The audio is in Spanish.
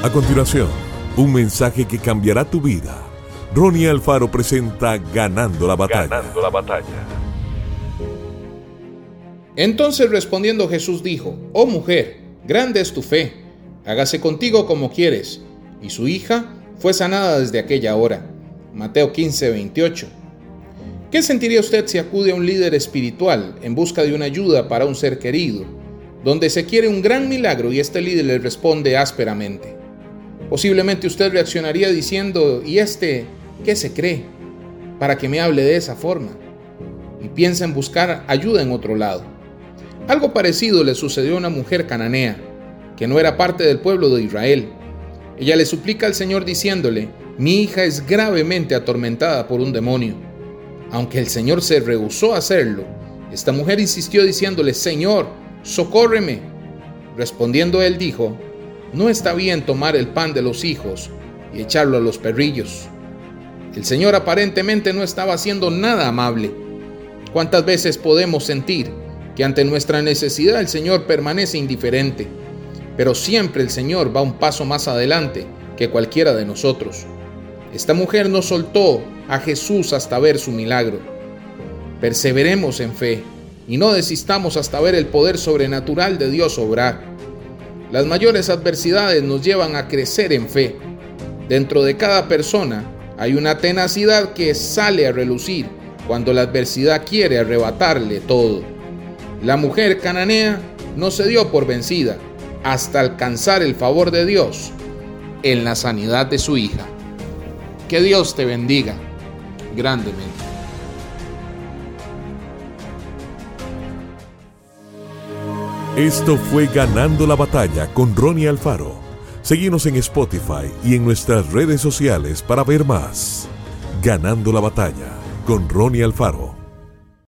A continuación, un mensaje que cambiará tu vida. Ronnie Alfaro presenta Ganando la batalla. Ganando la batalla. Entonces respondiendo Jesús dijo, Oh mujer, grande es tu fe, hágase contigo como quieres. Y su hija fue sanada desde aquella hora. Mateo 15, 28. ¿Qué sentiría usted si acude a un líder espiritual en busca de una ayuda para un ser querido, donde se quiere un gran milagro y este líder le responde ásperamente? Posiblemente usted reaccionaría diciendo, ¿y este qué se cree? Para que me hable de esa forma. Y piensa en buscar ayuda en otro lado. Algo parecido le sucedió a una mujer cananea, que no era parte del pueblo de Israel. Ella le suplica al Señor diciéndole, mi hija es gravemente atormentada por un demonio. Aunque el Señor se rehusó a hacerlo, esta mujer insistió diciéndole, Señor, socórreme. Respondiendo él dijo, no está bien tomar el pan de los hijos y echarlo a los perrillos. El Señor aparentemente no estaba haciendo nada amable. ¿Cuántas veces podemos sentir que ante nuestra necesidad el Señor permanece indiferente? Pero siempre el Señor va un paso más adelante que cualquiera de nosotros. Esta mujer no soltó a Jesús hasta ver su milagro. Perseveremos en fe y no desistamos hasta ver el poder sobrenatural de Dios obrar. Las mayores adversidades nos llevan a crecer en fe. Dentro de cada persona hay una tenacidad que sale a relucir cuando la adversidad quiere arrebatarle todo. La mujer cananea no se dio por vencida hasta alcanzar el favor de Dios en la sanidad de su hija. Que Dios te bendiga grandemente. Esto fue Ganando la batalla con Ronnie Alfaro. Seguimos en Spotify y en nuestras redes sociales para ver más. Ganando la batalla con Ronnie Alfaro.